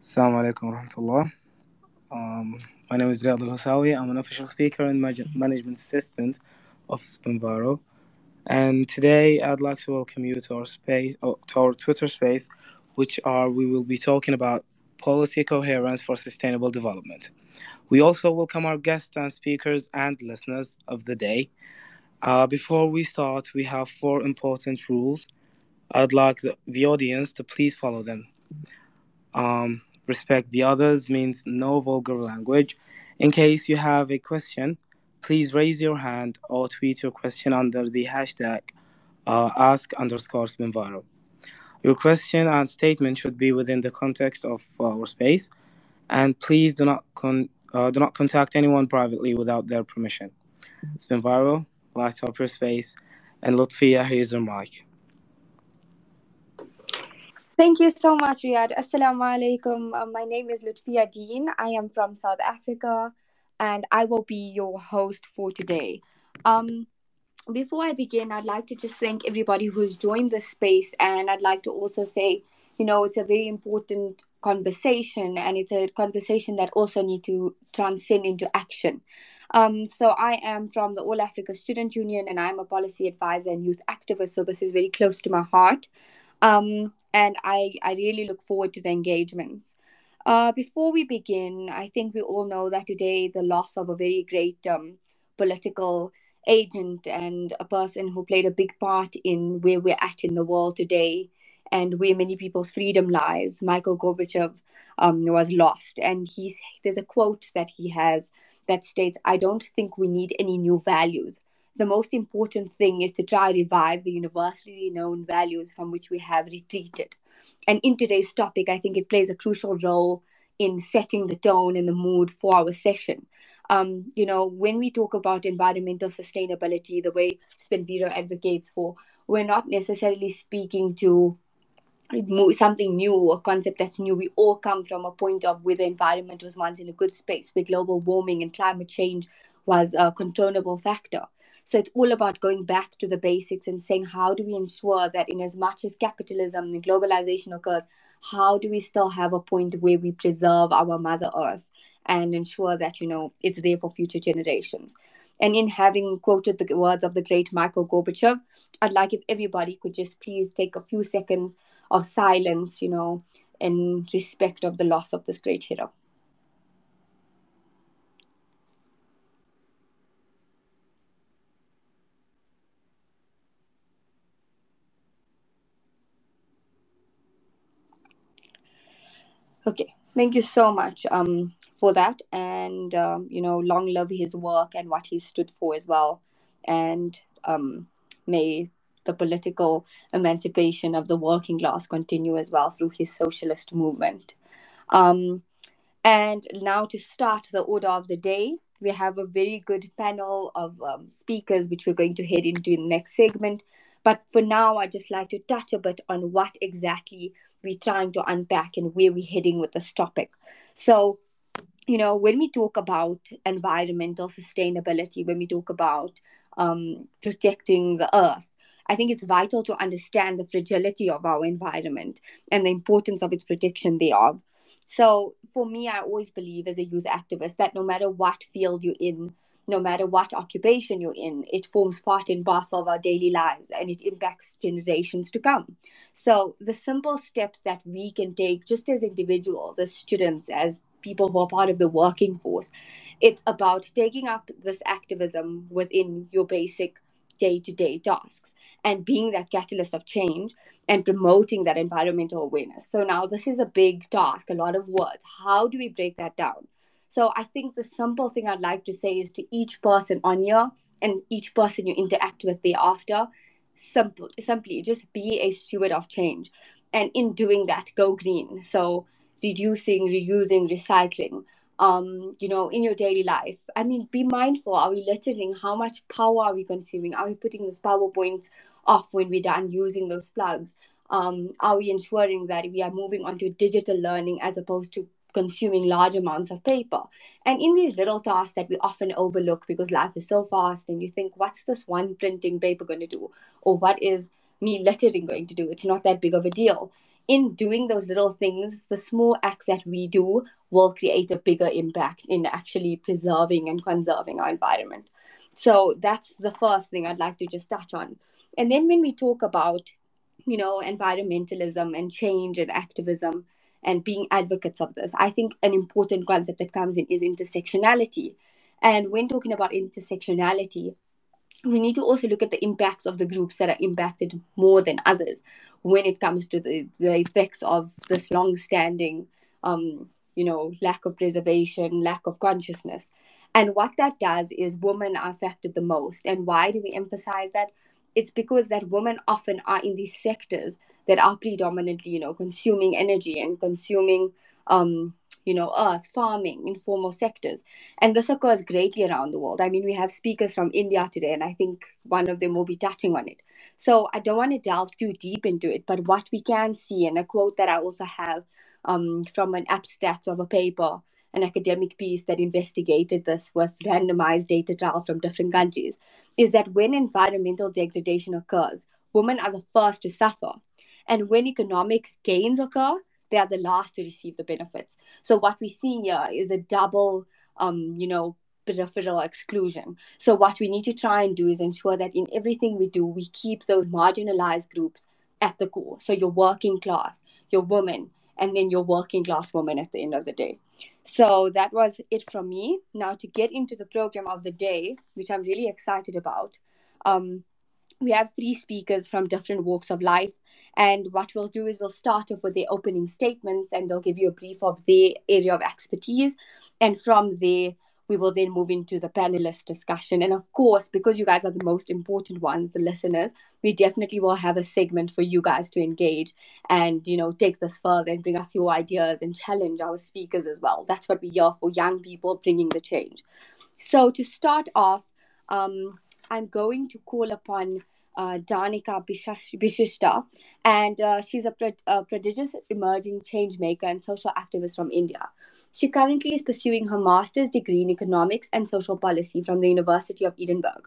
Assalamu alaikum warahmatullah. Um, my name is Riyad Al Hussawi. I'm an official speaker and management assistant of Spenviro. And today I'd like to welcome you to our space, oh, to our Twitter space, which are we will be talking about policy coherence for sustainable development. We also welcome our guests and speakers and listeners of the day. Uh, before we start, we have four important rules. I'd like the, the audience to please follow them. Um, respect the others means no vulgar language. In case you have a question, please raise your hand or tweet your question under the hashtag uh, ask underscore Spenviro. Your question and statement should be within the context of our space, and please do not con- uh, do not contact anyone privately without their permission. Spenviro, light up your space, and Lutfia, here's your mic. Thank you so much, Riyad. Assalamu alaikum. Uh, my name is Lutfia Dean. I am from South Africa and I will be your host for today. Um, before I begin, I'd like to just thank everybody who's joined this space, and I'd like to also say, you know, it's a very important conversation, and it's a conversation that also need to transcend into action. Um, so I am from the All Africa Student Union, and I'm a policy advisor and youth activist. So this is very close to my heart, um, and I I really look forward to the engagements. Uh, before we begin, I think we all know that today the loss of a very great um, political agent and a person who played a big part in where we're at in the world today and where many people's freedom lies. Michael Gorbachev um, was lost, and he's there's a quote that he has that states, "I don't think we need any new values. The most important thing is to try revive the universally known values from which we have retreated." And in today's topic, I think it plays a crucial role in setting the tone and the mood for our session. Um, you know, when we talk about environmental sustainability, the way Spenviro advocates for, we're not necessarily speaking to something new, a concept that's new. We all come from a point of where the environment was once in a good space, where global warming and climate change was a controllable factor. So it's all about going back to the basics and saying, how do we ensure that in as much as capitalism and globalization occurs, how do we still have a point where we preserve our Mother Earth and ensure that, you know, it's there for future generations? And in having quoted the words of the great Michael Gorbachev, I'd like if everybody could just please take a few seconds of silence, you know, in respect of the loss of this great hero. Okay, thank you so much um, for that. And, um, you know, long live his work and what he stood for as well. And um, may the political emancipation of the working class continue as well through his socialist movement. Um, and now to start the order of the day, we have a very good panel of um, speakers, which we're going to head into in the next segment. But for now, I'd just like to touch a bit on what exactly we're trying to unpack and where we're heading with this topic. So, you know, when we talk about environmental sustainability, when we talk about um, protecting the earth, I think it's vital to understand the fragility of our environment and the importance of its protection thereof. So, for me, I always believe as a youth activist that no matter what field you're in, no matter what occupation you're in, it forms part and parcel of our daily lives and it impacts generations to come. So, the simple steps that we can take just as individuals, as students, as people who are part of the working force, it's about taking up this activism within your basic day to day tasks and being that catalyst of change and promoting that environmental awareness. So, now this is a big task, a lot of words. How do we break that down? So I think the simple thing I'd like to say is to each person on here and each person you interact with thereafter, simple, simply just be a steward of change. And in doing that, go green. So reducing, reusing, recycling. Um, you know, in your daily life. I mean, be mindful. Are we littering? How much power are we consuming? Are we putting those power points off when we're done using those plugs? Um, are we ensuring that we are moving on to digital learning as opposed to consuming large amounts of paper. And in these little tasks that we often overlook because life is so fast, and you think, what's this one printing paper going to do? Or what is me lettering going to do? It's not that big of a deal. in doing those little things, the small acts that we do will create a bigger impact in actually preserving and conserving our environment. So that's the first thing I'd like to just touch on. And then when we talk about, you know, environmentalism and change and activism and being advocates of this, I think an important concept that comes in is intersectionality. And when talking about intersectionality, we need to also look at the impacts of the groups that are impacted more than others when it comes to the, the effects of this long-standing um, you know lack of preservation lack of consciousness. And what that does is women are affected the most. And why do we emphasize that it's because that women often are in these sectors that are predominantly you know consuming energy and consuming um, you know, earth, farming, informal sectors. And this occurs greatly around the world. I mean, we have speakers from India today, and I think one of them will be touching on it. So I don't want to delve too deep into it, but what we can see, and a quote that I also have um, from an abstract of a paper, an academic piece that investigated this with randomized data trials from different countries, is that when environmental degradation occurs, women are the first to suffer. And when economic gains occur, they are the last to receive the benefits. So what we see here is a double, um, you know, peripheral exclusion. So what we need to try and do is ensure that in everything we do, we keep those marginalized groups at the core. So your working class, your woman, and then your working class woman at the end of the day. So that was it from me. Now to get into the program of the day, which I'm really excited about. Um, we have three speakers from different walks of life. And what we'll do is we'll start off with their opening statements and they'll give you a brief of their area of expertise. And from there, we will then move into the panelist discussion. And of course, because you guys are the most important ones, the listeners, we definitely will have a segment for you guys to engage and, you know, take this further and bring us your ideas and challenge our speakers as well. That's what we're for, young people bringing the change. So to start off, um, I'm going to call upon uh, Danika Bishishta, and uh, she's a, pro- a, prodigious emerging change maker and social activist from India. She currently is pursuing her master's degree in economics and social policy from the University of Edinburgh.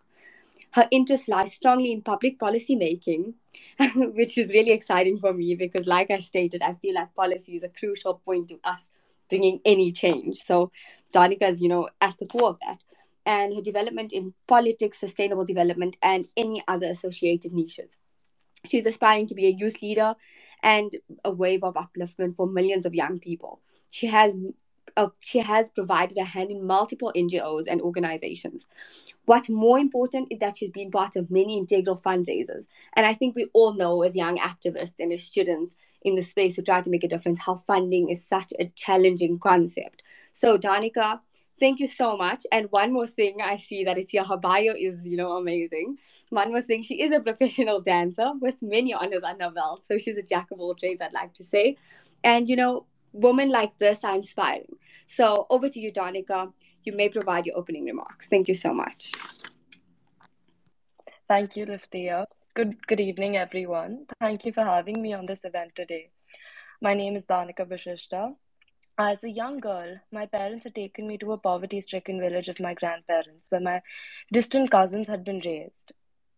Her interest lies strongly in public policy making, which is really exciting for me because, like I stated, I feel like policy is a crucial point to us bringing any change. So, Danika is, you know, at the core of that and her development in politics, sustainable development, and any other associated niches. She's aspiring to be a youth leader and a wave of upliftment for millions of young people. She has uh, she has provided a hand in multiple NGOs and organizations. What's more important is that she's been part of many integral fundraisers. And I think we all know, as young activists and as students in the space who try to make a difference, how funding is such a challenging concept. So, Danika, Thank you so much. And one more thing, I see that it's. Her bio is, you know, amazing. One more thing, she is a professional dancer with many honors under her belt. So she's a jack of all trades, I'd like to say. And, you know, women like this are inspiring. So over to you, Danika. You may provide your opening remarks. Thank you so much. Thank you, Lutfia. Good, good evening, everyone. Thank you for having me on this event today. My name is Danika Bashishta. As a young girl, my parents had taken me to a poverty stricken village of my grandparents where my distant cousins had been raised.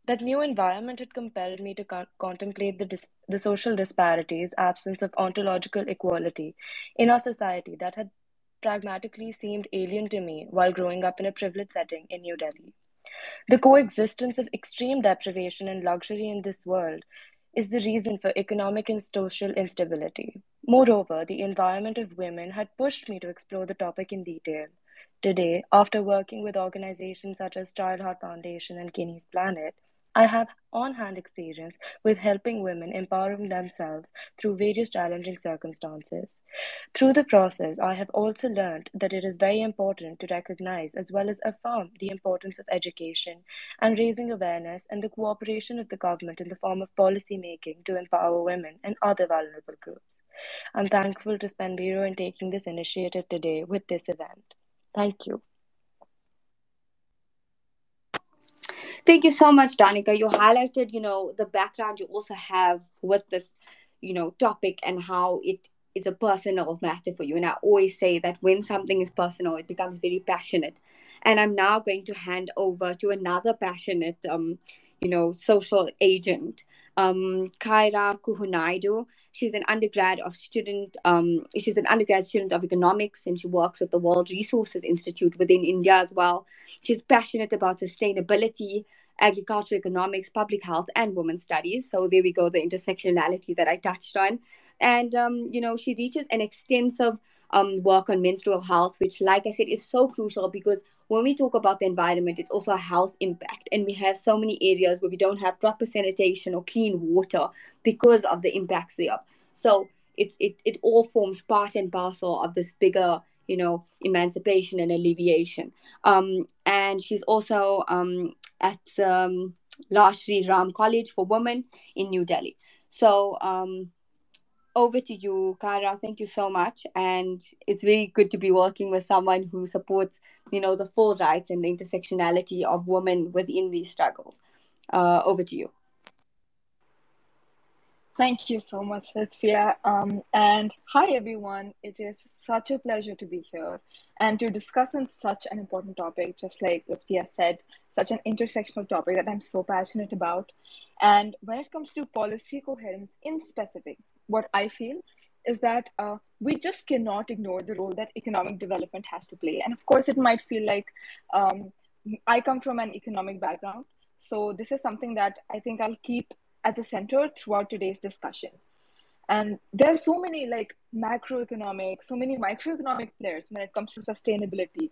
That new environment had compelled me to con- contemplate the, dis- the social disparities, absence of ontological equality in our society that had pragmatically seemed alien to me while growing up in a privileged setting in New Delhi. The coexistence of extreme deprivation and luxury in this world is the reason for economic and social instability. Moreover, the environment of women had pushed me to explore the topic in detail. Today, after working with organizations such as Child Heart Foundation and Guinea's Planet, I have on hand experience with helping women empower themselves through various challenging circumstances. Through the process, I have also learned that it is very important to recognize as well as affirm the importance of education and raising awareness and the cooperation of the government in the form of policy making to empower women and other vulnerable groups. I'm thankful to Spenviro in taking this initiative today with this event. Thank you. Thank you so much, Danika. You highlighted, you know, the background you also have with this, you know, topic and how it is a personal matter for you. And I always say that when something is personal, it becomes very passionate. And I'm now going to hand over to another passionate, um, you know, social agent, um, Kaira Kuhunaidu. She's an undergrad of student. Um, she's an undergrad student of economics, and she works with the World Resources Institute within India as well. She's passionate about sustainability, agricultural economics, public health, and women's studies. So there we go, the intersectionality that I touched on. And um, you know, she reaches an extensive um, work on menstrual health, which, like I said, is so crucial because when we talk about the environment, it's also a health impact. And we have so many areas where we don't have proper sanitation or clean water because of the impacts there. So it's it, it all forms part and parcel of this bigger, you know, emancipation and alleviation. Um, and she's also um, at um, Lady Shri Ram College for Women in New Delhi. So um, over to you, Kara. Thank you so much. And it's really good to be working with someone who supports, you know, the full rights and the intersectionality of women within these struggles. Uh, over to you. Thank you so much, Lutfia. Um, and hi, everyone. It is such a pleasure to be here and to discuss on such an important topic, just like Lutfia said, such an intersectional topic that I'm so passionate about. And when it comes to policy coherence in specific, what I feel is that uh, we just cannot ignore the role that economic development has to play. And of course, it might feel like um, I come from an economic background. So this is something that I think I'll keep as a center throughout today's discussion. And there are so many like macroeconomic, so many microeconomic players when it comes to sustainability.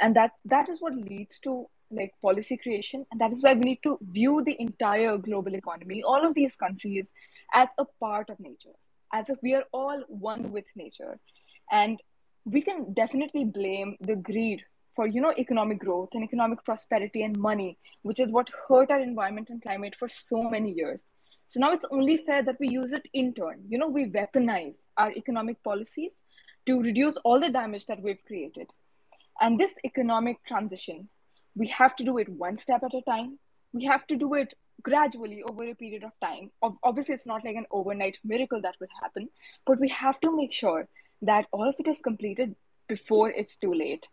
And that that is what leads to like policy creation and that is why we need to view the entire global economy all of these countries as a part of nature as if we are all one with nature. And we can definitely blame the greed for you know economic growth and economic prosperity and money which is what hurt our environment and climate for so many years. So now it's only fair that we use it in turn. You know we weaponize our economic policies to reduce all the damage that we've created. And this economic transition we have to do it one step at a time. We have to do it gradually over a period of time obviously it's not like an overnight miracle that would happen but we have to make sure that all of it is completed before it's too late.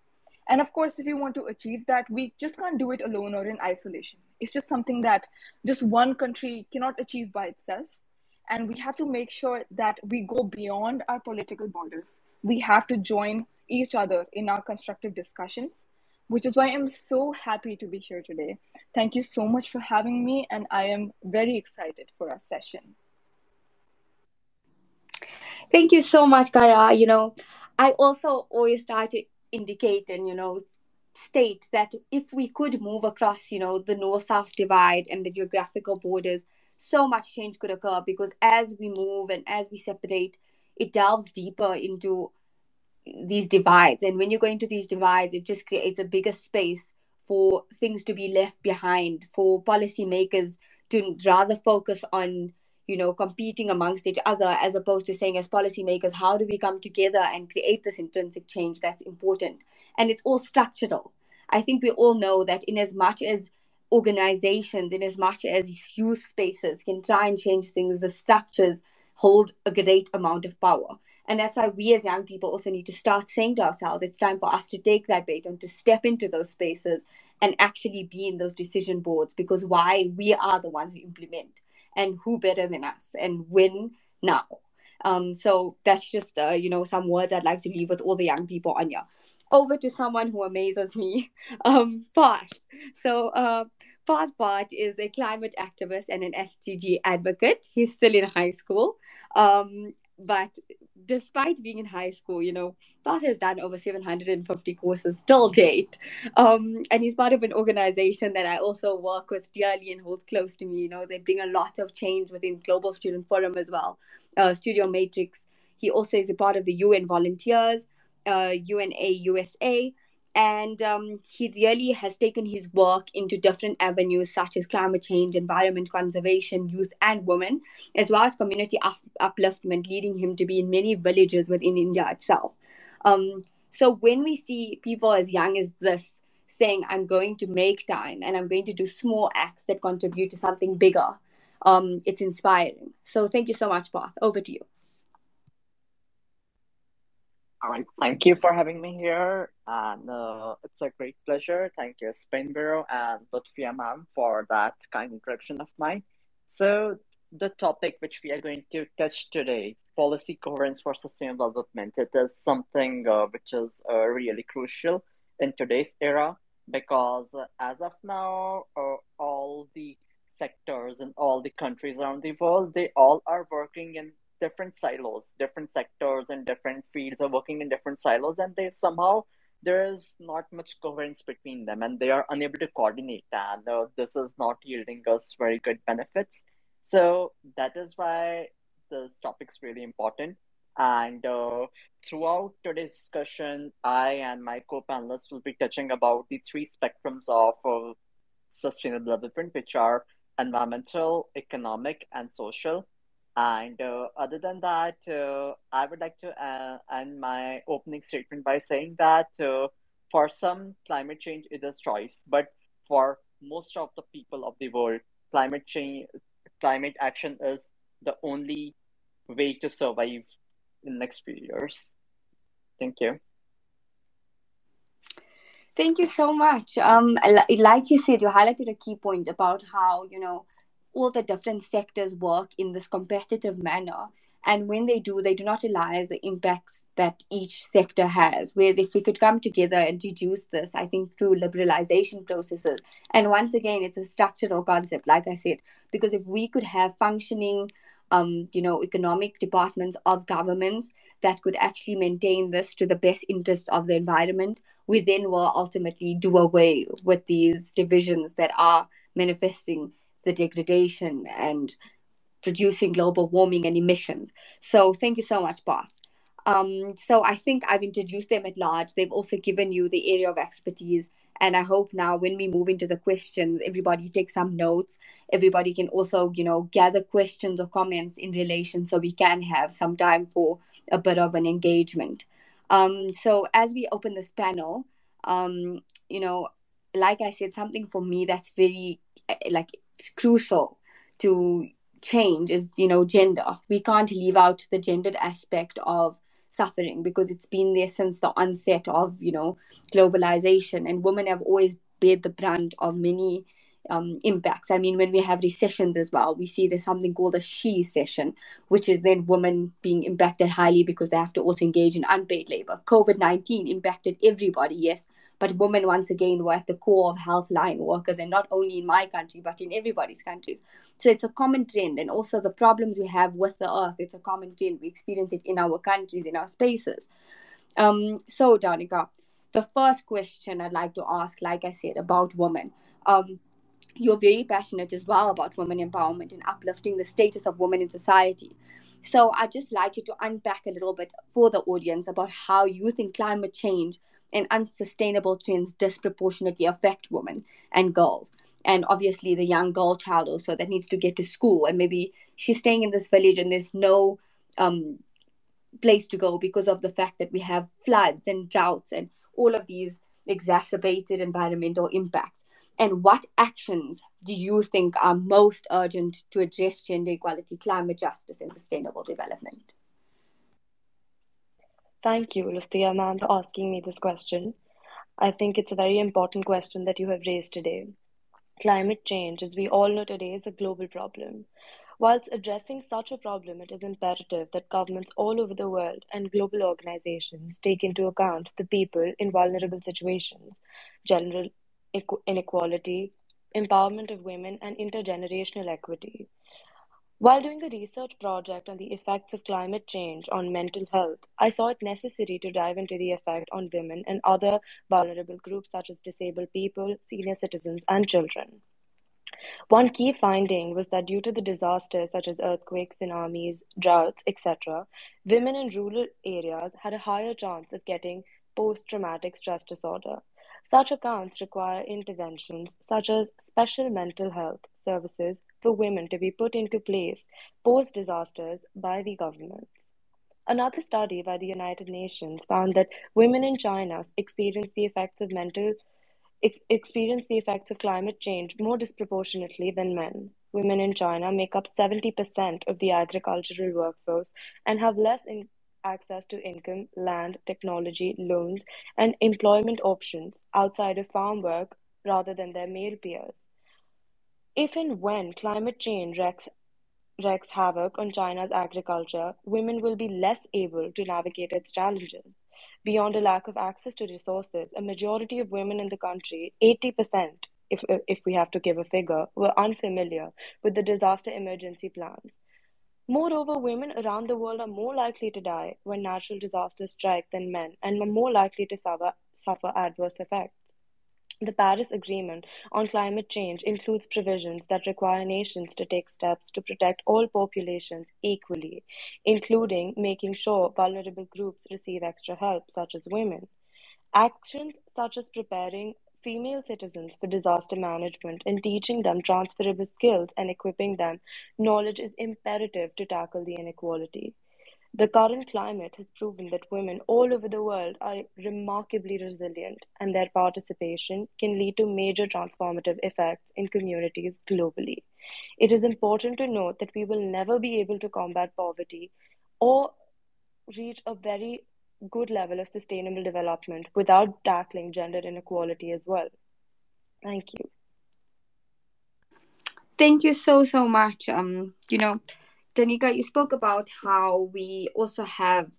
And of course if we want to achieve that we just can't do it alone or in isolation. It's just something that just one country cannot achieve by itself. And we have to make sure that we go beyond our political borders. We have to join each other in our constructive discussions which is why I'm so happy to be here today. Thank you so much for having me, and I am very excited for our session. Thank you so much, Kara. You know, I also always try to indicate and, you know, state that if we could move across, you know, the north south divide and the geographical borders, so much change could occur because as we move and as we separate, it delves deeper into these divides. And when you go into these divides it just creates a bigger space for things to be left behind for policymakers to rather focus on you know competing amongst each other as opposed to saying as policymakers how do we come together and create this intrinsic change that's important? And it's all structural. I think we all know that in as much as organizations in as much as youth spaces can try and change things the structures hold a great amount of power and that's why we as young people also need to start saying to ourselves, it's time for us to take that bait and to step into those spaces and actually be in those decision boards because why we are the ones who implement and who better than us and when now. Um, so that's just uh, you know some words I'd like to leave with all the young people on here. Over to someone who amazes me, um. So uh, Parth is a climate activist and an SDG advocate. He's still in high school. Um, but despite being in high school, you know, Parth has done over 750 courses till date. Um, and he's part of an organization that I also work with dearly and holds close to me. You know, they bring a lot of change within Global Student Forum as well, uh, Studio Matrix. He also is a part of the UN Volunteers, uh, UNA USA, and um, he really has taken his work into different avenues such as climate change environment conservation youth and women as well as community up- upliftment leading him to be in many villages within india itself. Um, so when we see people as young as this saying i'm going to make time and i'm going to do small acts that contribute to something bigger um, it's inspiring. So thank you so much Parth. over to you all right. Thank you for having me here. And uh, it's a great pleasure. Thank you, Spenviro and Lutfia Ma'am, for that kind introduction of mine. So, the topic which we are going to touch today, policy coherence for sustainable development, it is something uh, which is uh, really crucial in today's era because uh, as of now, uh, all the sectors in all the countries around the world, they all are working in different silos, different sectors and different fields are working in different silos, and they somehow there is not much coherence between them, and they are unable to coordinate, and uh, this is not yielding us very good benefits. So that is why this topic is really important. And uh, throughout today's discussion, I and my co-panelists will be touching about the three spectrums of uh, sustainable development, which are environmental, economic, and social. And uh, other than that, uh, I would like to uh, end my opening statement by saying that uh, for some, climate change is a choice, but for most of the people of the world, climate change, climate action is the only way to survive in the next few years. Thank you. Thank you so much. Um, like you said, you highlighted a key point about how you know all the different sectors work in this competitive manner, and when they do, they do not realize the impacts that each sector has. Whereas if we could come together and reduce this, I think through liberalization processes, and once again, it's a structural concept, like I said, because if we could have functioning um, you know, economic departments of governments that could actually maintain this to the best interests of the environment, we then will ultimately do away with these divisions that are manifesting the degradation and producing global warming and emissions. So thank you so much, Parth. Um, so I think I've introduced them at large. They've also given you the area of expertise and i hope now when we move into the questions everybody takes some notes everybody can also you know gather questions or comments in relation so we can have some time for a bit of an engagement um, so as we open this panel um, you know like i said something for me that's very eh, like crucial to change is you know gender we can't leave out the gendered aspect of suffering because it's been there since the onset of you know globalization and women have always bared the brunt of many um, impacts. I mean, when we have recessions as well, we see there's something called a she recession, which is then women being impacted highly because they have to also engage in unpaid labor. COVID 19 impacted everybody, yes, but women once again were at the core of health line workers, and not only in my country, but in everybody's countries. So it's a common trend. And also the problems we have with the earth, it's a common trend. We experience it in our countries, in our spaces. Um, so, Danica, the first question I'd like to ask, like I said, about women. Um, you're very passionate as well about women empowerment and uplifting the status of women in society. So I'd just like you to unpack a little bit for the audience about how you think climate change and unsustainable trends disproportionately affect women and girls. And obviously, the young girl child also that needs to get to school, and maybe she's staying in this village and there's no um, place to go because of the fact that we have floods and droughts and all of these exacerbated environmental impacts. And what actions do you think are most urgent to address gender equality, climate justice, and sustainable development? Thank you, Lutfia ma'am, for asking me this question. I think it's a very important question that you have raised today. Climate change, as we all know today, is a global problem. Whilst addressing such a problem, it is imperative that governments all over the world and global organizations take into account the people in vulnerable situations, general inequality, empowerment of women, and intergenerational equity. While doing a research project on the effects of climate change on mental health, I saw it necessary to dive into the effect on women and other vulnerable groups such as disabled people, senior citizens, and children. One key finding was that due to the disasters such as earthquakes, tsunamis, droughts, etc., women in rural areas had a higher chance of getting post traumatic stress disorder, such accounts require interventions such as special mental health services for women to be put into place post disasters by the governments. Another study by the United Nations found that women in China experience the effects of mental ex- experience the effects of climate change more disproportionately than men. Women in China make up 70% of the agricultural workforce and have less in- access to income, land, technology, loans, and employment options outside of farm work rather than their male peers. If and when climate change wreaks havoc on China's agriculture, women will be less able to navigate its challenges. Beyond a lack of access to resources, a majority of women in the country, 80%, if, if we have to give a figure, were unfamiliar with the disaster emergency plans. Moreover, women around the world are more likely to die when natural disasters strike than men and are more likely to suffer, suffer adverse effects. The Paris Agreement on climate change includes provisions that require nations to take steps to protect all populations equally, including making sure vulnerable groups receive extra help, such as women. Actions such as preparing female citizens for disaster management and teaching them transferable skills and equipping them knowledge is imperative to tackle the inequality. The current climate has proven that women all over the world are remarkably resilient, and their participation can lead to major transformative effects in communities globally. It is important to note that we will never be able to combat poverty or reach a very good level of sustainable development without tackling gender inequality as well. Thank you. Thank you so so much. Um, you know, Danica, you spoke about how we also have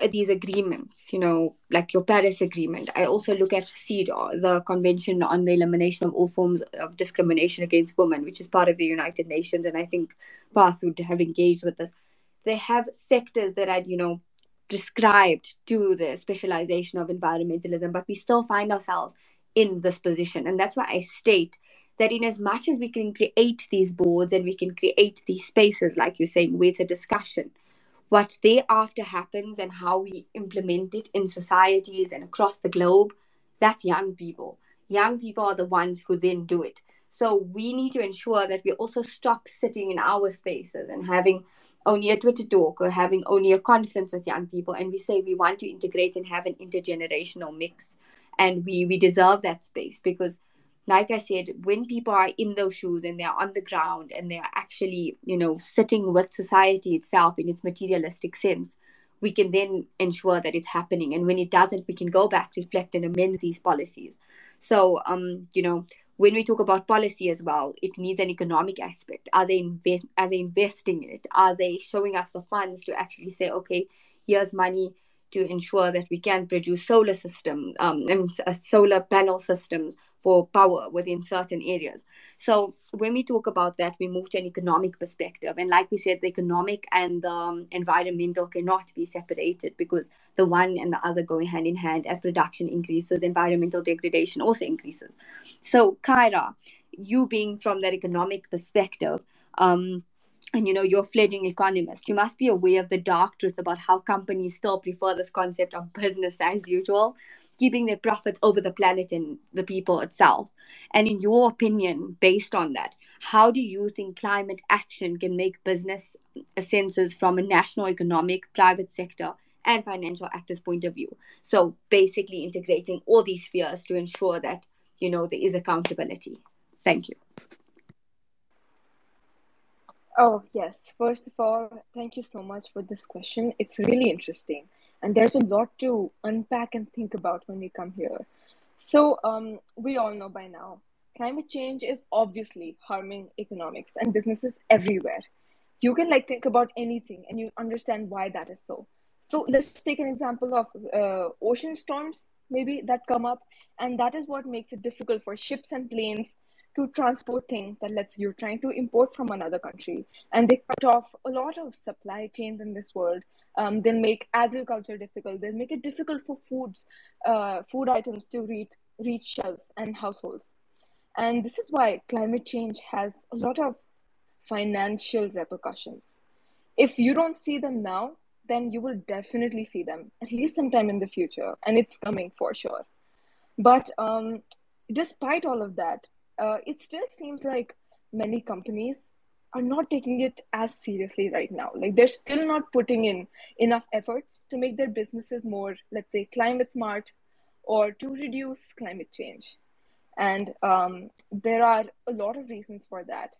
uh, these agreements, you know, like your Paris Agreement. I also look at CEDAW, the Convention on the Elimination of All Forms of Discrimination Against Women, which is part of the United Nations. And I think Parth would have engaged with this. They have sectors that are, you know, prescribed to the specialization of environmentalism, but we still find ourselves in this position. And that's why I state that in as much as we can create these boards and we can create these spaces, like you're saying, where it's a discussion, what thereafter happens and how we implement it in societies and across the globe, that's young people. Young people are the ones who then do it. So we need to ensure that we also stop sitting in our spaces and having only a Twitter talk or having only a conference with young people. And we say we want to integrate and have an intergenerational mix. And we, we deserve that space because like I said, when people are in those shoes and they're on the ground and they're actually, you know, sitting with society itself in its materialistic sense, we can then ensure that it's happening. And when it doesn't, we can go back, reflect, and amend these policies. So, um, you know, when we talk about policy as well, it needs an economic aspect. Are they invest? Are they investing in it? Are they showing us the funds to actually say, okay, here's money to ensure that we can produce solar system, um, and uh, solar panel systems for power within certain areas. So when we talk about that, we move to an economic perspective. And like we said, the economic and the um, environmental cannot be separated because the one and the other go hand in hand. As production increases, environmental degradation also increases. So, Kyra, you being from that economic perspective, um, and you know you're a fledgling economist you must be aware of the dark truth about how companies still prefer this concept of business as usual keeping their profits over the planet and the people itself. And in your opinion, based on that, how do you think climate action can make business senses from a national economic, private sector, and financial actors' point of view? So basically integrating all these spheres to ensure that you know there is accountability. Thank you. Oh, yes. First of all, thank you so much for this question. It's really interesting and there's a lot to unpack and think about when we come here. So, um, we all know by now, climate change is obviously harming economics and businesses everywhere. You can like think about anything and you understand why that is so. So, let's take an example of uh, ocean storms, maybe that come up, and that is what makes it difficult for ships and planes to transport things that let's you're trying to import from another country and they cut off a lot of supply chains in this world um, they'll make agriculture difficult they'll make it difficult for foods uh, food items to reach reach shelves and households. And this is why climate change has a lot of financial repercussions. If you don't see them now then you will definitely see them at least sometime in the future and it's coming for sure. But um, despite all of that uh, it still seems like many companies are not taking it as seriously right now. Like they're still not putting in enough efforts to make their businesses more, let's say, climate smart or to reduce climate change. And um, there are a lot of reasons for that.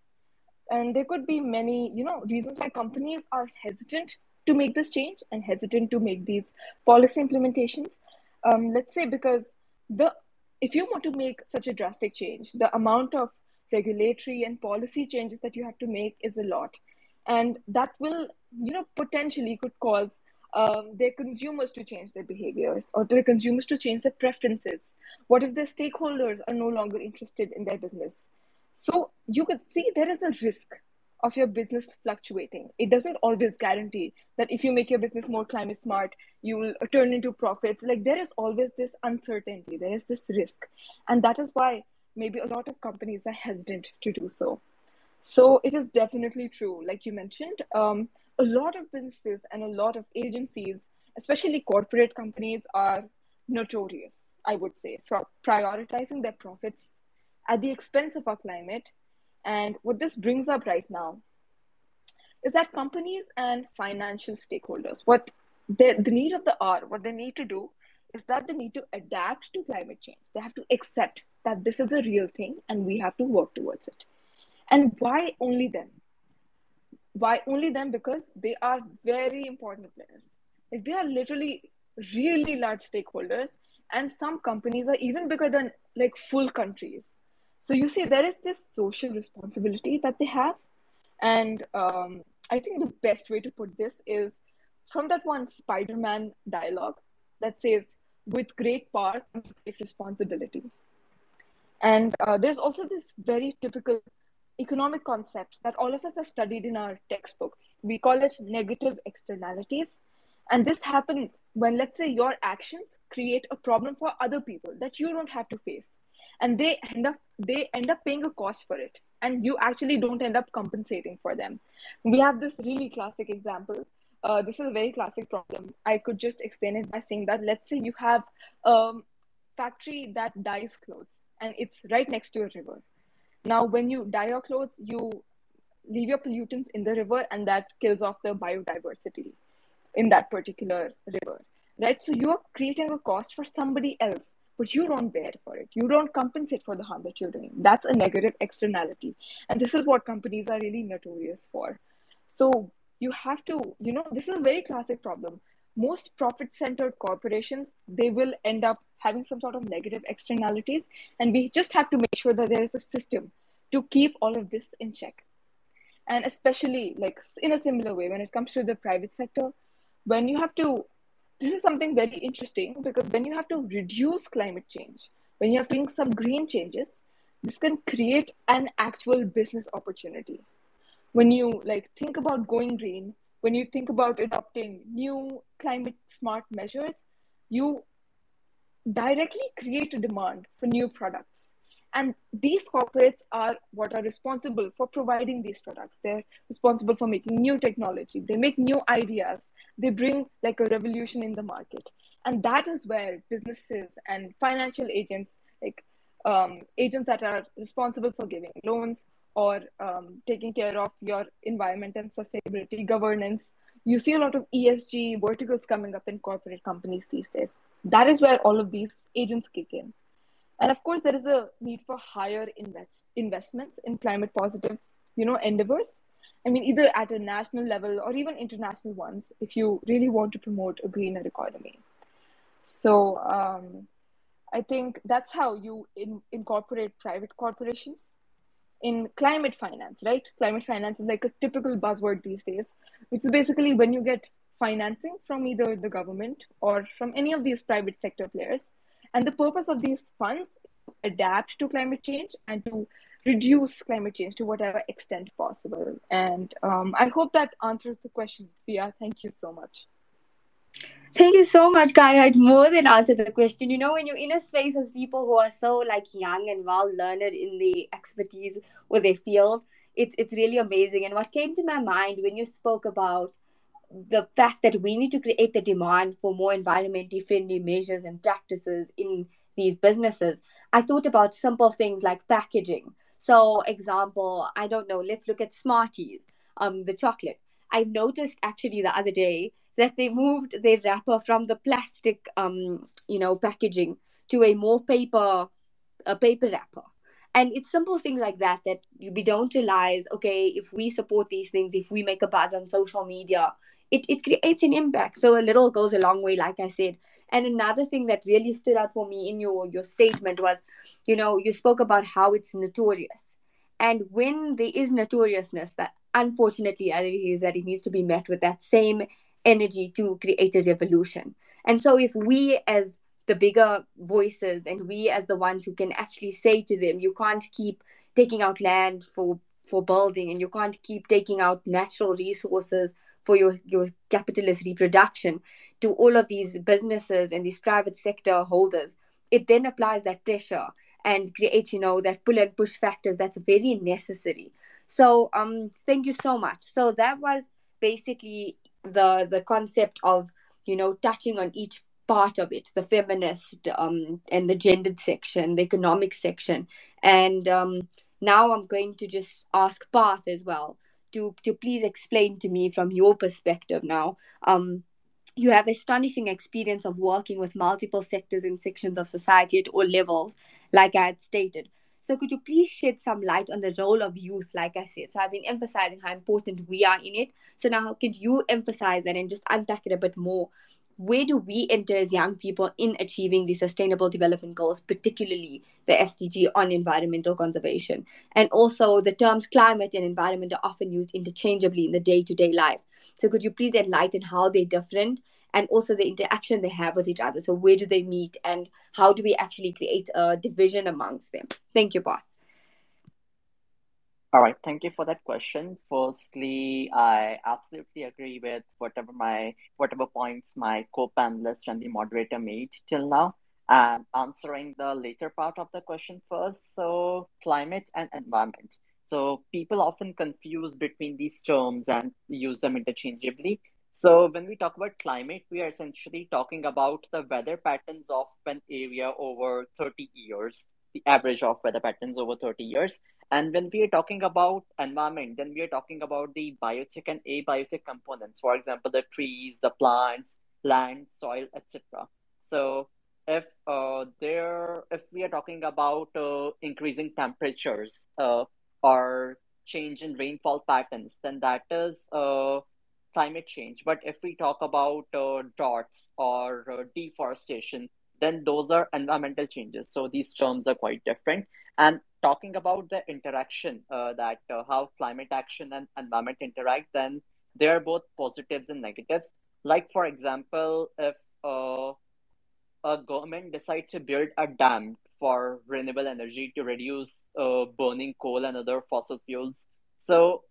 And there could be many, you know, reasons why companies are hesitant to make this change and hesitant to make these policy implementations. Um, let's say because the if you want to make such a drastic change, the amount of regulatory and policy changes that you have to make is a lot. and that will you know potentially could cause um, their consumers to change their behaviors or their consumers to change their preferences. What if their stakeholders are no longer interested in their business? So you could see there is a risk of your business fluctuating. It doesn't always guarantee that if you make your business more climate smart you will turn into profits. Like there is always this uncertainty. There is this risk. And that is why maybe a lot of companies are hesitant to do so so it is definitely true. Like you mentioned, um, a lot of businesses and a lot of agencies, especially corporate companies, are notorious, I would say, for prioritizing their profits at the expense of our climate. And what this brings up right now is that companies and financial stakeholders, what the, the need of the hour, what they need to do is that they need to adapt to climate change. They have to accept that this is a real thing and we have to work towards it. And why only them? Why only them? Because they are very important players. Like they are literally really large stakeholders, and some companies are even bigger than like full countries. So you see, there is this social responsibility that they have, and um, I think the best way to put this is from that one Spider-Man dialogue that says, "With great power comes great responsibility." And uh, there's also this very typical economic concept that all of us have studied in our textbooks. We call it negative externalities. And this happens when, let's say, your actions create a problem for other people that you don't have to face. And they end up they end up paying a cost for it. And you actually don't end up compensating for them. We have this really classic example. Uh, this is a very classic problem. I could just explain it by saying that let's say you have a factory that dyes clothes and it's right next to a river now, when you dye your clothes, you leave your pollutants in the river, and that kills off the biodiversity in that particular river, right? So you are creating a cost for somebody else, but you don't bear for it. You don't compensate for the harm that you're doing. That's a negative externality, and this is what companies are really notorious for. So you have to, you know, this is a very classic problem. Most profit-centered corporations they will end up having some sort of negative externalities. And we just have to make sure that there is a system to keep all of this in check. And especially, like in a similar way, when it comes to the private sector, when you have to, this is something very interesting because when you have to reduce climate change, when you have to bring some green changes, this can create an actual business opportunity. When you like think about going green, when you think about adopting new climate smart measures, you directly create a demand for new products. And these corporates are what are responsible for providing these products. They're responsible for making new technology. They make new ideas. They bring like a revolution in the market. And that is where businesses and financial agents, like um, agents that are responsible for giving loans or um, taking care of your environment and sustainability governance, you see a lot of ESG verticals coming up in corporate companies these days. That is where all of these agents kick in. And of course, there is a need for higher invest, investments in climate positive, you know, endeavors. I mean, either at a national level or even international ones, if you really want to promote a greener economy. So um, I think that's how you in, incorporate private corporations in climate finance, right? Climate finance is like a typical buzzword these days, which is basically when you get financing from either the government or from any of these private sector players. And the purpose of these funds adapt to climate change and to reduce climate change to whatever extent possible. And um, I hope that answers the question, Fia. Thank you so much. Thank you so much, Kara. It more than answered the question. You know, when you're in a space of people who are so like young and well learned in the expertise or their field, it's it's really amazing. And what came to my mind when you spoke about the fact that we need to create the demand for more environmentally friendly measures and practices in these businesses, I thought about simple things like packaging. So, example, I don't know, let's look at Smarties, um, the chocolate. I noticed actually the other day that they moved their wrapper from the plastic um you know packaging to a more paper a paper wrapper. And it's simple things like that that we don't realize okay if we support these things if we make a buzz on social media it, it creates an impact. So a little goes a long way like i said. And another thing that really stood out for me in your your statement was you know you spoke about how it's notorious. And when there is notoriousness that unfortunately, reality is that it needs to be met with that same energy to create a revolution. And so, if we as the bigger voices and we as the ones who can actually say to them, you can't keep taking out land for for building and you can't keep taking out natural resources for your, your capitalist reproduction to all of these businesses and these private sector holders it then applies that pressure and creates you know that pull and push factors that's very necessary so um thank you so much so that was basically the the concept of you know touching on each part of it the feminist um, and the gendered section the economic section. And um, now i'm going to just ask Parth as well to to please explain to me from your perspective now um, you have astonishing experience of working with multiple sectors and sections of society at all levels like i had stated so could you please shed some light on the role of youth like i said? So i've been emphasizing how important we are in it. So now how can you emphasize that and just unpack it a bit more? Where do we enter as young people in achieving the sustainable development goals particularly the sdg on environmental conservation? And also the terms climate and environment are often used interchangeably in the day-to-day life. So could you please enlighten how they're different and also the interaction they have with each other so where do they meet and how do we actually create a division amongst them thank you Parth. All right, thank you for that question. Firstly, I absolutely agree with whatever my whatever points my co-panelist and the moderator made till now. And answering the later part of the question first, so climate and environment. So people often confuse between these terms and use them interchangeably. So when we talk about climate, we are essentially talking about the weather patterns of an area over 30 years, the average of weather patterns over 30 years. And when we are talking about environment, then we are talking about the biotic and abiotic components. For example, the trees, the plants, land, soil, etc. So if uh, there, if we are talking about uh, increasing temperatures uh, or change in rainfall patterns, then that is uh, climate change. But if we talk about uh, droughts or uh, deforestation, then those are environmental changes. So these terms are quite different. And talking about the interaction uh, that uh, how climate action and environment interact then they are both positives and negatives like for example if uh, a government decides to build a dam for renewable energy to reduce uh, burning coal and other fossil fuels so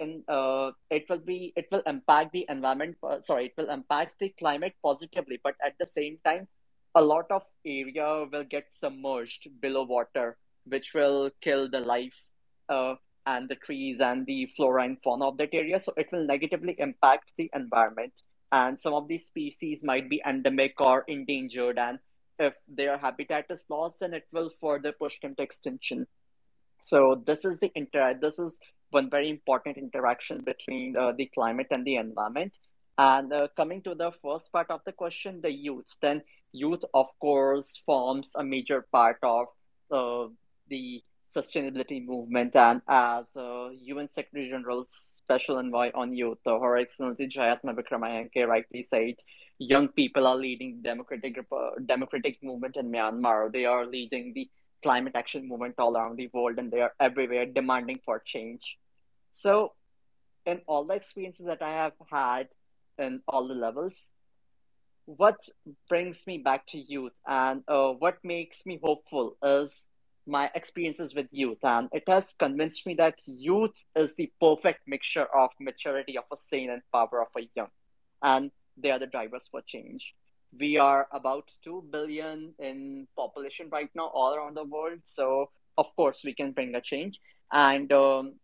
in, uh, it will be it will impact the environment uh, sorry it will impact the climate positively but at the same time a lot of area will get submerged below water which will kill the life uh, and the trees and the flora and fauna of that area. So it will negatively impact the environment. And some of these species might be endemic or endangered. And if their habitat is lost, then it will further push them to extinction. So this is the inter. This is one very important interaction between uh, the climate and the environment. And uh, coming to the first part of the question, the youth. Then youth, of course, forms a major part of uh, the sustainability movement and as uh, UN Secretary General's Special Envoy on Youth, uh, Her Excellency Jayathma Wickramanayake rightly said, young people are leading democratic uh, democratic movement in Myanmar. They are leading the climate action movement all around the world, and they are everywhere demanding for change. So, in all the experiences that I have had in all the levels, what brings me back to youth and uh, what makes me hopeful is my experiences with youth, and it has convinced me that youth is the perfect mixture of maturity of a sane and power of a young, and they are the drivers for change. We are about 2 billion in population right now, all around the world. So, of course, we can bring a change. And um,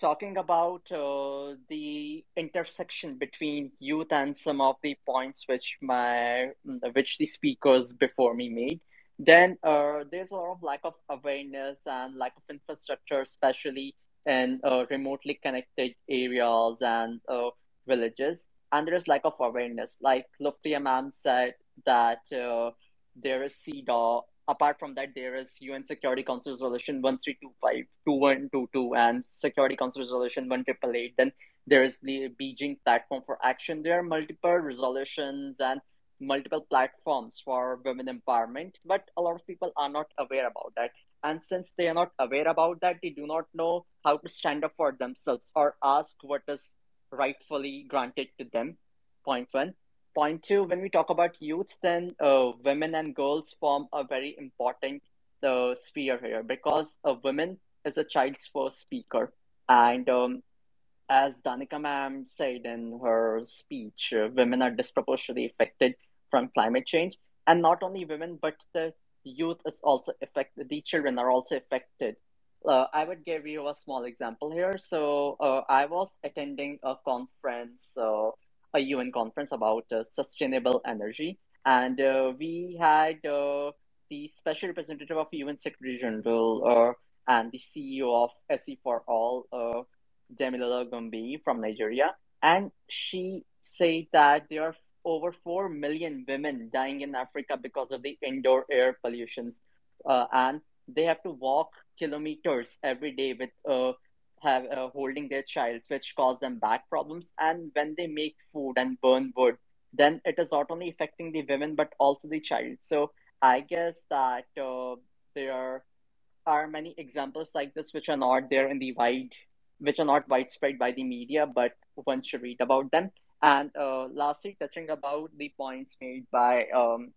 talking about uh, the intersection between youth and some of the points which my which the speakers before me made then uh, there's a lot of lack of awareness and lack of infrastructure, especially in uh, remotely connected areas and uh, villages. And there is lack of awareness. Like Lutfia ma'am said that uh, there is CEDAW. Apart from that, there is UN Security Council Resolution 1325, 2122, and Security Council Resolution 1888. Then there is the Beijing Platform for Action. There are multiple resolutions and multiple platforms for women empowerment, but a lot of people are not aware about that. And since they are not aware about that, they do not know how to stand up for themselves or ask what is rightfully granted to them. Point one. Point two, when we talk about youth, then uh, women and girls form a very important uh, sphere here because a woman is a child's first speaker. And um, as Danika ma'am said in her speech, uh, women are disproportionately affected from climate change. And not only women, but the youth is also affected, the children are also affected. Uh, I would give you a small example here. So uh, I was attending a conference, uh, a UN conference about uh, sustainable energy. And uh, we had the special representative of UN Secretary General and the CEO of SE for All, Damilola Gombe from Nigeria, and she said that there are over 4 million women dying in Africa because of the indoor air pollutions. Uh, and they have to walk kilometers every day with uh, have uh, holding their child, which cause them back problems. And when they make food and burn wood, then it is not only affecting the women but also the child. So I guess that uh, there are many examples like this which are not there in the wide which are not widespread by the media, but one should read about them. And uh, lastly, touching about the points made by um,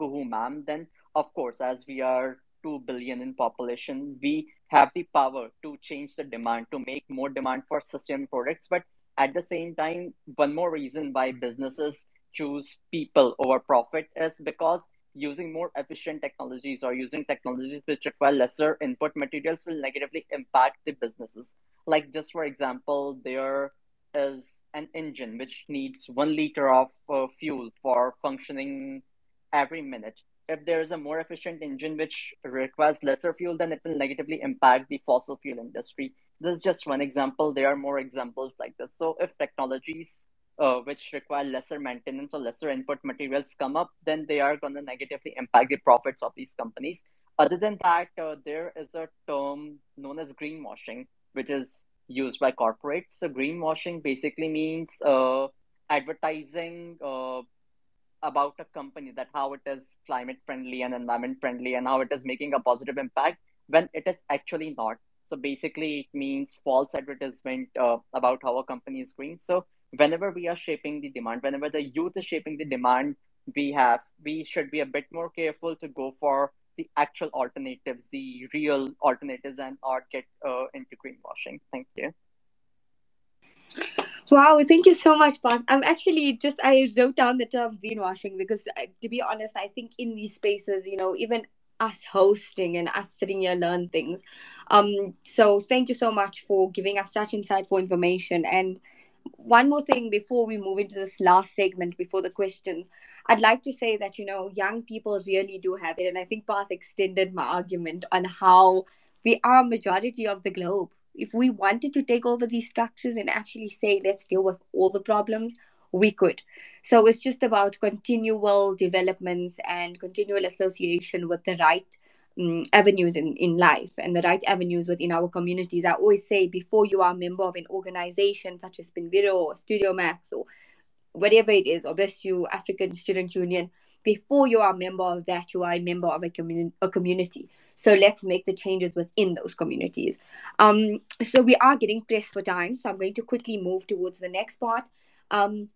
Kuhu ma'am, then of course, as we are 2 billion in population, we have the power to change the demand, to make more demand for sustainable products. But at the same time, one more reason why businesses choose people over profit is because using more efficient technologies or using technologies which require lesser input materials will negatively impact the businesses. Like, just for example, there is an engine which needs one liter of uh, fuel for functioning every minute. If there is a more efficient engine which requires lesser fuel, then it will negatively impact the fossil fuel industry. This is just one example. There are more examples like this. So, if technologies uh, which require lesser maintenance or lesser input materials come up, then they are going to negatively impact the profits of these companies. Other than that, uh, there is a term known as greenwashing, which is used by corporates. So, greenwashing basically means uh, advertising uh, about a company that how it is climate friendly and environment friendly and how it is making a positive impact when it is actually not. So, basically, it means false advertisement uh, about how a company is green. So, whenever we are shaping the demand, whenever the youth is shaping the demand, we have we should be a bit more careful to go for the actual alternatives, the real alternatives, and not get uh, into greenwashing. Thank you. Wow, thank you so much, Parth. I'm actually just I wrote down the term greenwashing because, uh, to be honest, I think in these spaces, you know, even us hosting and us sitting here learn things. Um, so thank you so much for giving us such insightful information and one more thing before we move into this last segment before the questions i'd like to say that you know young people really do have it and i think Parth extended my argument on how we are majority of the globe if we wanted to take over these structures and actually say let's deal with all the problems we could so it's just about continual developments and continual association with the right um, avenues in, in life and the right avenues within our communities. I always say before you are a member of an organization such as Spenviro or Studio Max or whatever it is, or BESU African Student Union, before you are a member of that, you are a member of a, community. a community. So let's make the changes within those communities. Um, so we are getting pressed for time, so I'm going to quickly move towards the next part. Um,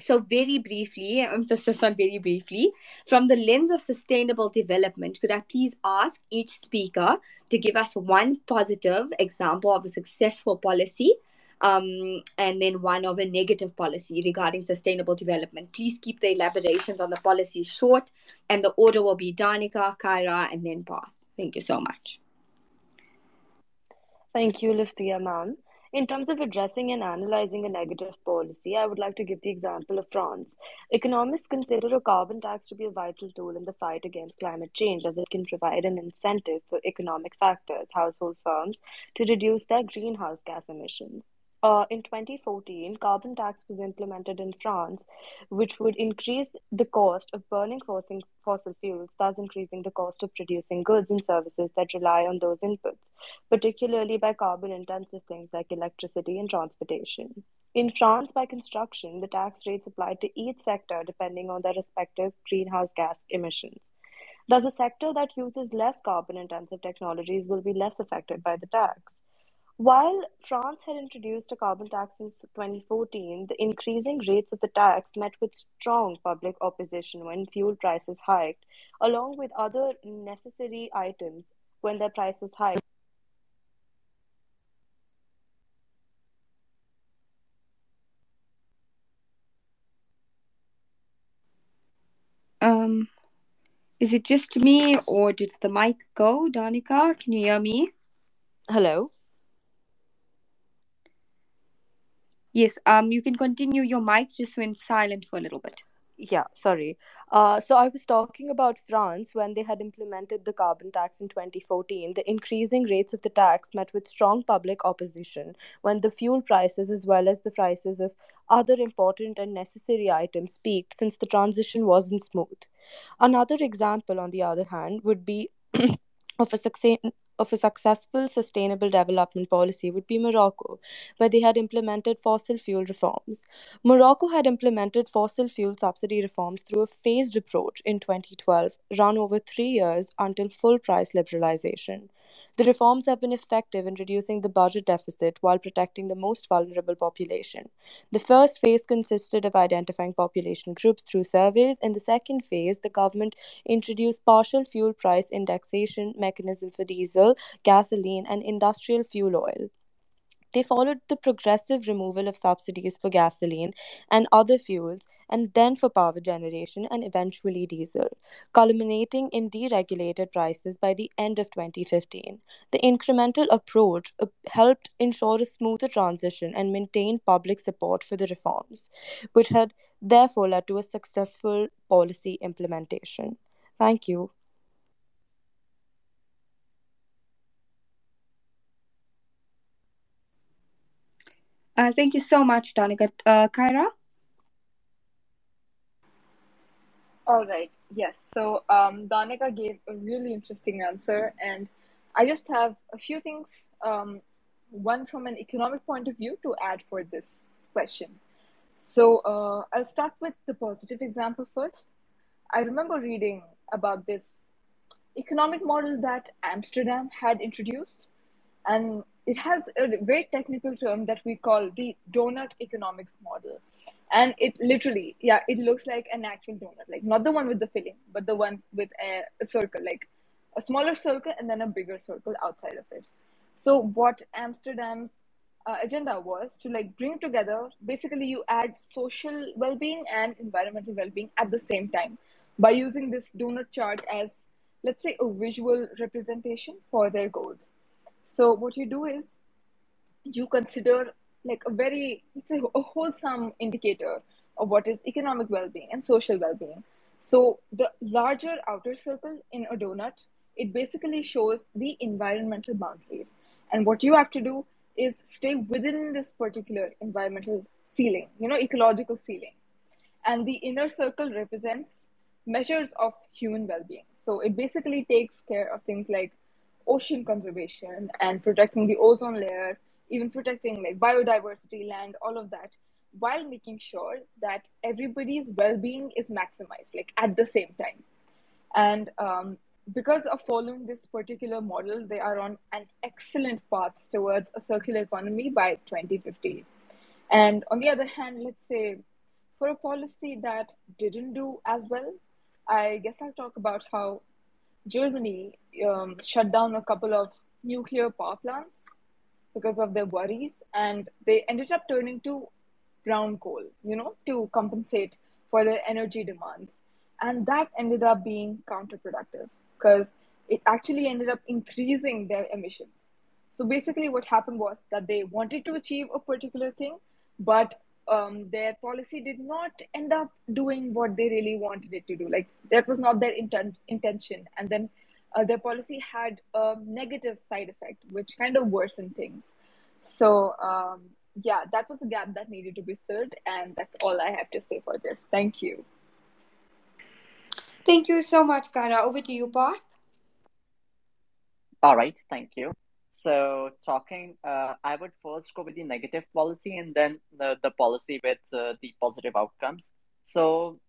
so, very briefly, emphasis on very briefly, from the lens of sustainable development, could I please ask each speaker to give us one positive example of a successful policy um, and then one of a negative policy regarding sustainable development? Please keep the elaborations on the policy short, and the order will be Danika, Kyra, and then Parth. Thank you so much. Thank you, Lutfia, ma'am. In terms of addressing and analyzing a negative policy, I would like to give the example of France. Economists consider a carbon tax to be a vital tool in the fight against climate change as it can provide an incentive for economic factors, household firms, to reduce their greenhouse gas emissions. Uh, in 2014, carbon tax was implemented in France, which would increase the cost of burning fossil, fuels, thus increasing the cost of producing goods and services that rely on those inputs, particularly by carbon intensive things like electricity and transportation. In France, by construction, the tax rates applied to each sector depending on their respective greenhouse gas emissions. Thus, a sector that uses less carbon intensive technologies will be less affected by the tax. While France had introduced a carbon tax in 2014, the increasing rates of the tax met with strong public opposition when fuel prices hiked, along with other necessary items when their prices hiked. Um, is it just me or did the mic go, Danica? Can you hear me? Hello? Yes, um, you can continue. Your mic just went silent for a little bit. Yeah, sorry. Uh, so I was talking about France when they had implemented the carbon tax in 2014. The increasing rates of the tax met with strong public opposition when the fuel prices, as well as the prices of other important and necessary items, peaked since the transition wasn't smooth. Another example, on the other hand, would be of a success of a successful sustainable development policy would be Morocco, where they had implemented fossil fuel reforms. Morocco had implemented fossil fuel subsidy reforms through a phased approach in 2012, run over three years until full price liberalization. The reforms have been effective in reducing the budget deficit while protecting the most vulnerable population. The first phase consisted of identifying population groups through surveys. In the second phase, the government introduced partial fuel price indexation mechanism for diesel, gasoline, and industrial fuel oil. They followed the progressive removal of subsidies for gasoline and other fuels, and then for power generation and eventually diesel, culminating in deregulated prices by the end of 2015. The incremental approach uh, helped ensure a smoother transition and maintain public support for the reforms, which had therefore led to a successful policy implementation. Thank you. Uh, thank you so much, Danica. Uh, Kyra? All right. Yes. So um, Danica gave a really interesting answer, and I just have a few things. Um, one from an economic point of view to add for this question. So uh, I'll start with the positive example first. I remember reading about this economic model that Amsterdam had introduced, and it has a very technical term that we call the donut economics model. And it literally yeah it looks like an actual donut like not the one with the filling but the one with a, a circle like a smaller circle and then a bigger circle outside of it. So what amsterdam's uh, agenda was to like bring together basically you add social well-being and environmental well-being at the same time by using this donut chart as let's say a visual representation for their goals so what you do is you consider like a very it's a, a wholesome indicator of what is economic well-being and social well-being. So the larger outer circle in a donut, it basically shows the environmental boundaries. And what you have to do is stay within this particular environmental ceiling, you know, ecological ceiling. And the inner circle represents measures of human well-being. So it basically takes care of things like ocean conservation and protecting the ozone layer, even protecting like biodiversity, land, all of that, while making sure that everybody's well-being is maximized, like at the same time. And um, because of following this particular model, they are on an excellent path towards a circular economy by 2050. And on the other hand, let's say for a policy that didn't do as well, I guess I'll talk about how Germany um, shut down a couple of nuclear power plants because of their worries, and they ended up turning to brown coal, you know, to compensate for their energy demands. And that ended up being counterproductive because it actually ended up increasing their emissions. So basically, what happened was that they wanted to achieve a particular thing, but um, their policy did not end up doing what they really wanted it to do. Like that was not their intent, intention, and then uh, their policy had a negative side effect, which kind of worsened things. So um, yeah, that was a gap that needed to be filled, and that's all I have to say for this. Thank you. Thank you so much, Kyra. Over to you, Parth. All right, thank you. So talking, uh, I would first go with the negative policy and then the, the policy with uh, the positive outcomes. So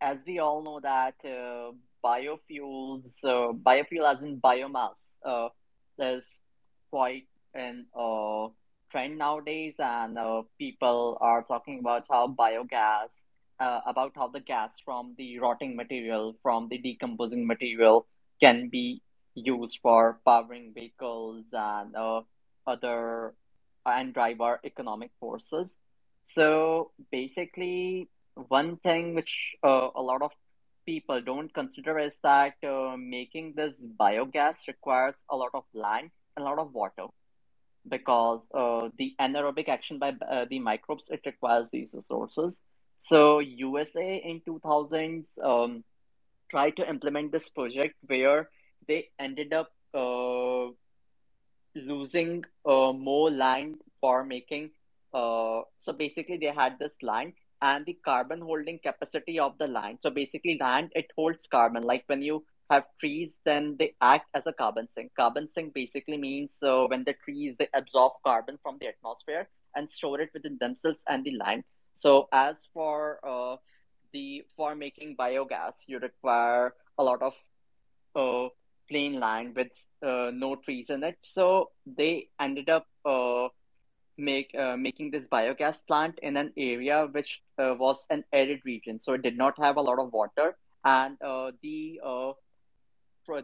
as we all know that uh, biofuels, uh, biofuel as in biomass, uh, is quite an uh, trend nowadays, and uh, people are talking about how biogas, uh, about how the gas from the rotting material, from the decomposing material, can be used for powering vehicles and uh, other and drive our economic forces. So basically, one thing which uh, a lot of people don't consider is that uh, making this biogas requires a lot of land, a lot of water, because uh, the anaerobic action by uh, the microbes it requires these resources. So USA in 2000s um, tried to implement this project where they ended up uh, losing uh, more land for making. Uh, so basically, they had this land and the carbon holding capacity of the land. So basically, land it holds carbon. Like when you have trees, then they act as a carbon sink. Carbon sink basically means uh, when the trees they absorb carbon from the atmosphere and store it within themselves and the land. So as for uh, the for making biogas, you require a lot of uh, plain land with uh, no trees in it. So they ended up uh, make uh, making this biogas plant in an area which uh, was an arid region, so it did not have a lot of water, and uh, the uh,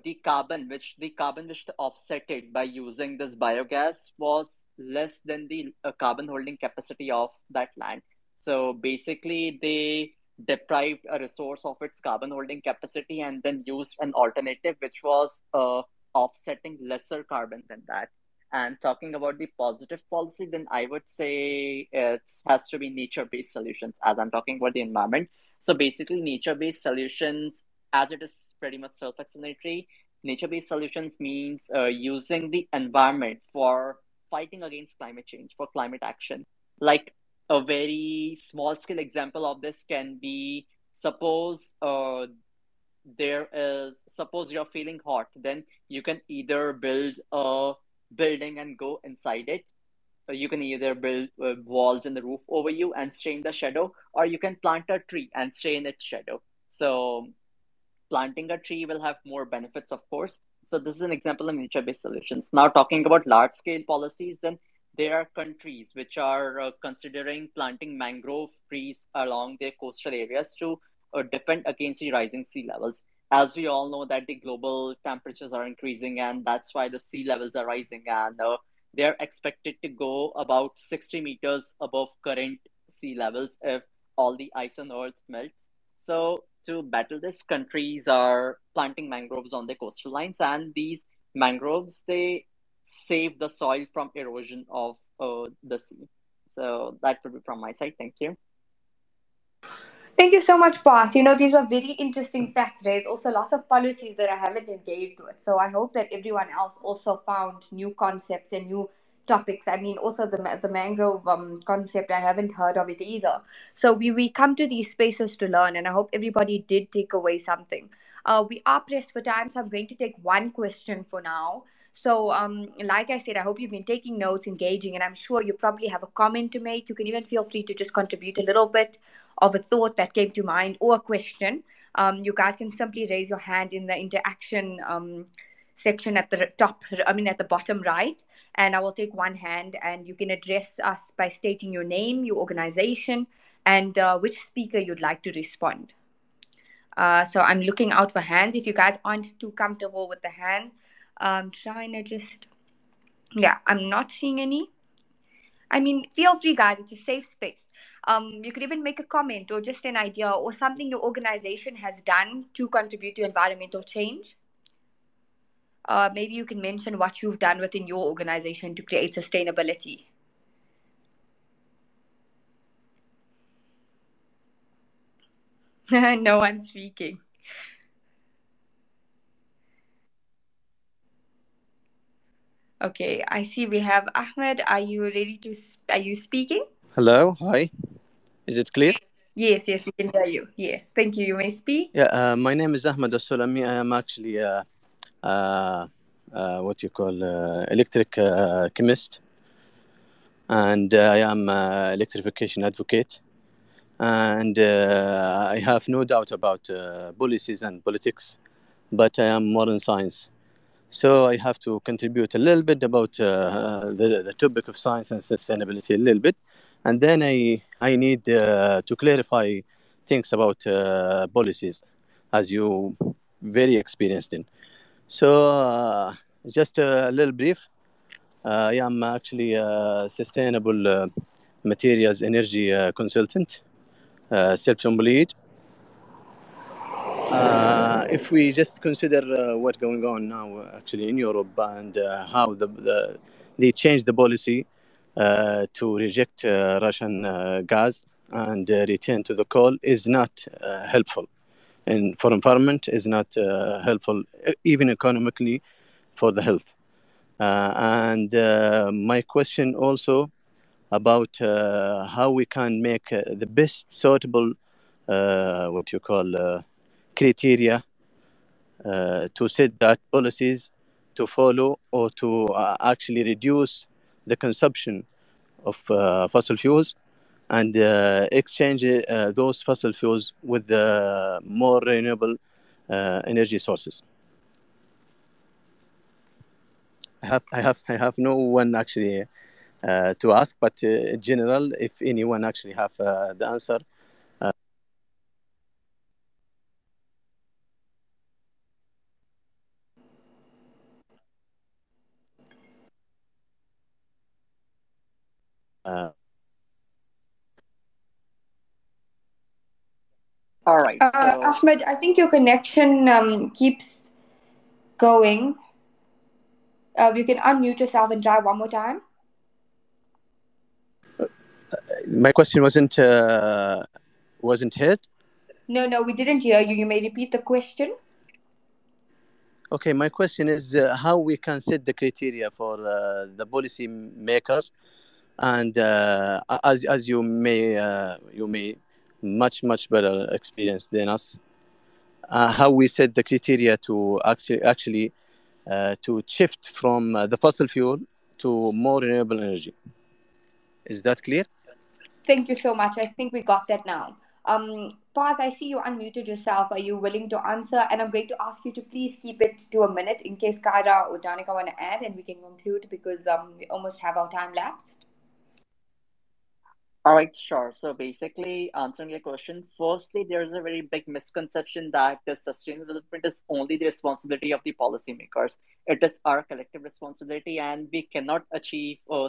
the carbon which the carbon which offsetted by using this biogas was less than the carbon holding capacity of that land. So basically, they deprived a resource of its carbon holding capacity and then used an alternative which was uh, offsetting lesser carbon than that. And talking about the positive policy then i would say it has to be nature based solutions as i'm talking about the environment. So basically nature based solutions as it is pretty much self explanatory nature based solutions means uh, using the environment for fighting against climate change for climate action. Like a very small scale example of this can be suppose uh, there is suppose you're feeling hot then you can either build a building and go inside it. Uh, you can either build uh, walls in the roof over you and stay in the shadow or you can plant a tree and stay in its shadow. So planting a tree will have more benefits of course. So this is an example of nature based solutions. Now talking about large scale policies then there are countries which are uh, considering planting mangrove trees along their coastal areas to uh, defend against the rising sea levels. As we all know that the global temperatures are increasing and that's why the sea levels are rising and uh, they're expected to go about 60 meters above current sea levels if all the ice on earth melts. So to battle this countries are planting mangroves on their coastal lines and these mangroves they save the soil from erosion of uh, the sea. So that would be from my side. Thank you. Thank you so much, Parth. You know, these were very interesting facts. There's also lots of policies that I haven't engaged with. So I hope that everyone else also found new concepts and new topics. I mean, also the the mangrove um, concept, I haven't heard of it either. So we, we come to these spaces to learn, and I hope everybody did take away something. Uh, we are pressed for time, so I'm going to take one question for now. So, um, like I said, I hope you've been taking notes, engaging, and I'm sure you probably have a comment to make. You can even feel free to just contribute a little bit of a thought that came to mind or a question. Um, you guys can simply raise your hand in the interaction um, section at the top, I mean, at the bottom right, and I will take one hand and you can address us by stating your name, your organization, and uh, which speaker you'd like to respond. Uh, so I'm looking out for hands. If you guys aren't too comfortable with the hands, Trying to just, yeah, I'm not seeing any. I mean, feel free, guys. It's a safe space. Um, you could even make a comment or just an idea or something your organization has done to contribute to environmental change. Uh, maybe you can mention what you've done within your organization to create sustainability. no one's speaking. Okay, I see we have Ahmed. Are you ready to? Are you speaking? Hello, hi. Is it clear? Yes, yes, we can hear you. Yes, thank you. You may speak. Yeah, uh, my name is Ahmed As-Sulami. I am actually uh, uh, uh, what you call uh, electric uh, chemist, and uh, I am uh, electrification advocate. and uh, I have no doubt about uh, policies and politics, but I am more in science. So I have to contribute a little bit about uh, the, the topic of science and sustainability a little bit, and then I I need uh, to clarify things about uh, policies, as you very experienced in. So uh, just a little brief. I am actually a sustainable materials energy consultant uh, self-employed. Uh, if we just consider uh, what's going on now, actually in Europe, and how the, the, they changed the policy to reject Russian gas and return to the coal, is not helpful. And for environment is not uh, helpful even economically for the health. Uh, and uh, my question also about uh, how we can make uh, the best suitable uh, what you call criteria to set that policies to follow or to actually reduce the consumption of fossil fuels and uh, exchange uh, those fossil fuels with the more renewable uh, energy sources. I have, I have, I have no one actually uh, to ask, but uh, in general, if anyone actually have uh, the answer. All right. Uh. Ahmed, I think your connection um, keeps going. Uh, you can unmute yourself and try one more time my question wasn't uh, wasn't heard. No, no, we didn't hear you. You may repeat the question. Okay, my question is uh, how we can set the criteria for uh, the policy makers, and uh, as as you may uh, you may much much better experience than us, uh, how we set the criteria to actually actually to shift from the fossil fuel to more renewable energy. Is that clear? Thank you so much. I think we got that now. Um, I see you unmuted yourself. Are you willing to answer? And I'm going to ask you to please keep it to a minute in case Kyra or Danica want to add, and we can conclude because um, we almost have our time lapsed. All right, sure. So basically, answering your question, firstly, there's a very big misconception that the sustainable development is only the responsibility of the policymakers. It is our collective responsibility, and we cannot achieve uh,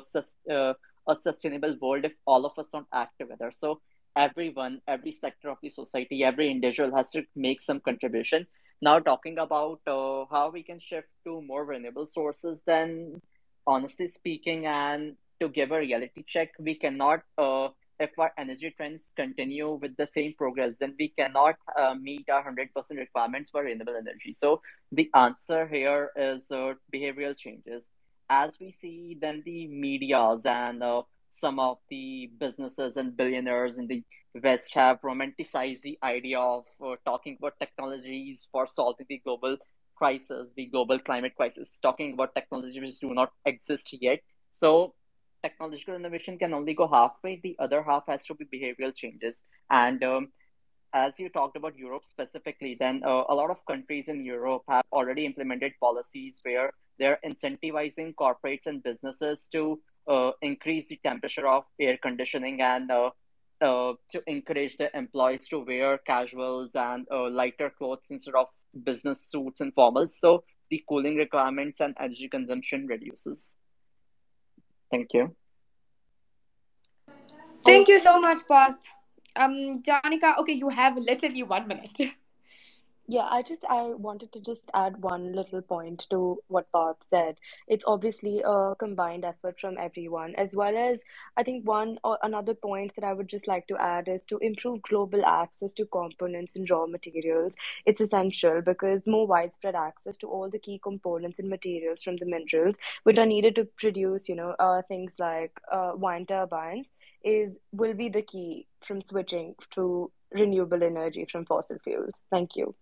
uh, a sustainable world if all of us don't act together. So everyone, every sector of the society, every individual has to make some contribution. Now, talking about uh, how we can shift to more renewable sources, then honestly speaking, and to give a reality check, we cannot, uh, if our energy trends continue with the same progress, then we cannot uh, meet our 100% requirements for renewable energy. So the answer here is uh, behavioral changes as we see, then the medias and uh, some of the businesses and billionaires in the West have romanticized the idea of uh, talking about technologies for solving the global crisis, the global climate crisis, talking about technologies which do not exist yet. So technological innovation can only go halfway. The other half has to be behavioral changes. And um, as you talked about Europe specifically, then uh, a lot of countries in Europe have already implemented policies where they're incentivizing corporates and businesses to uh, increase the temperature of air conditioning and uh, uh, to encourage the employees to wear casuals and uh, lighter clothes instead of business suits and formals. So the cooling requirements and energy consumption reduces. Thank you. Thank you so much, Parth. Um, Danica, okay, you have literally one minute. Yeah, I just I wanted to just add one little point to what Parth said. It's obviously a combined effort from everyone, as well as I think one or another point that I would just like to add is to improve global access to components and raw materials. It's essential because more widespread access to all the key components and materials from the minerals which are needed to produce, you know, uh, things like uh, wind turbines is will be the key from switching to renewable energy from fossil fuels. Thank you.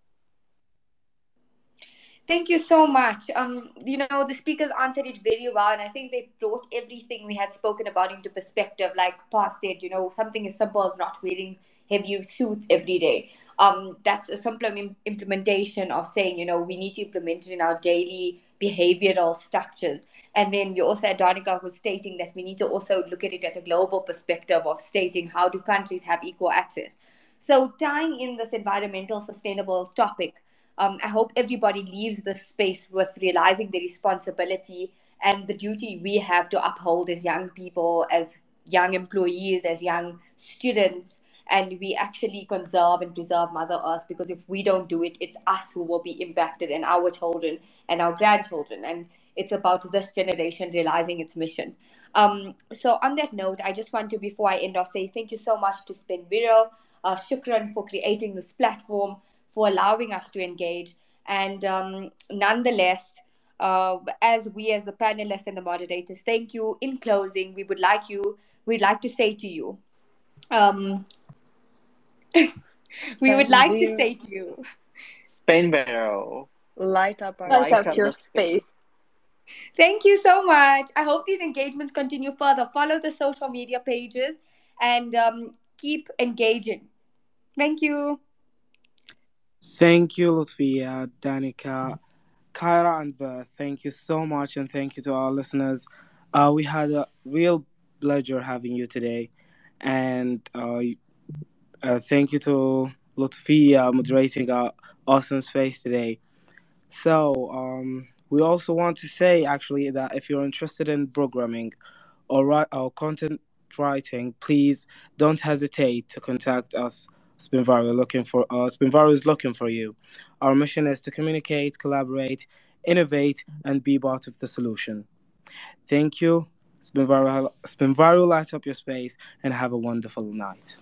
Thank you so much. Um, you know, the speakers answered it very well, and I think they brought everything we had spoken about into perspective. Like Parth said, you know, something as simple as not wearing heavy suits every day. Um, that's a simple Im- implementation of saying, you know, we need to implement it in our daily behavioral structures. And then you also had Danica who's stating that we need to also look at it at a global perspective of stating how do countries have equal access. So tying in this environmental sustainable topic, um, I hope everybody leaves this space with realizing the responsibility and the duty we have to uphold as young people, as young employees, as young students, and we actually conserve and preserve Mother Earth because if we don't do it, it's us who will be impacted and our children and our grandchildren. And it's about this generation realizing its mission. Um, so, on that note, I just want to, before I end off, say thank you so much to Spenviro, uh, Shukran for creating this platform, for allowing us to engage. And um, nonetheless, uh, as we as the panelists and the moderators, thank you. In closing, we would like you, we'd like to say to you, um, we would like to say to you, Spenviro. Light up our Light Light up up your space. space. Thank you so much. I hope these engagements continue further. Follow the social media pages and um, keep engaging. Thank you. Thank you, Lutfia, Danica, Kyra, and Parth. Thank you so much, and thank you to our listeners. Uh, we had a real pleasure having you today, and uh, uh, thank you to Lutfia moderating our awesome space today. So, um, we also want to say actually that if you're interested in programming or, write, or content writing, please don't hesitate to contact us. Spenviro looking for uh, Spenviro is looking for you. Our mission is to communicate, collaborate, innovate, and be part of the solution. Thank you. Spenviro, Spenviro light up your space and have a wonderful night.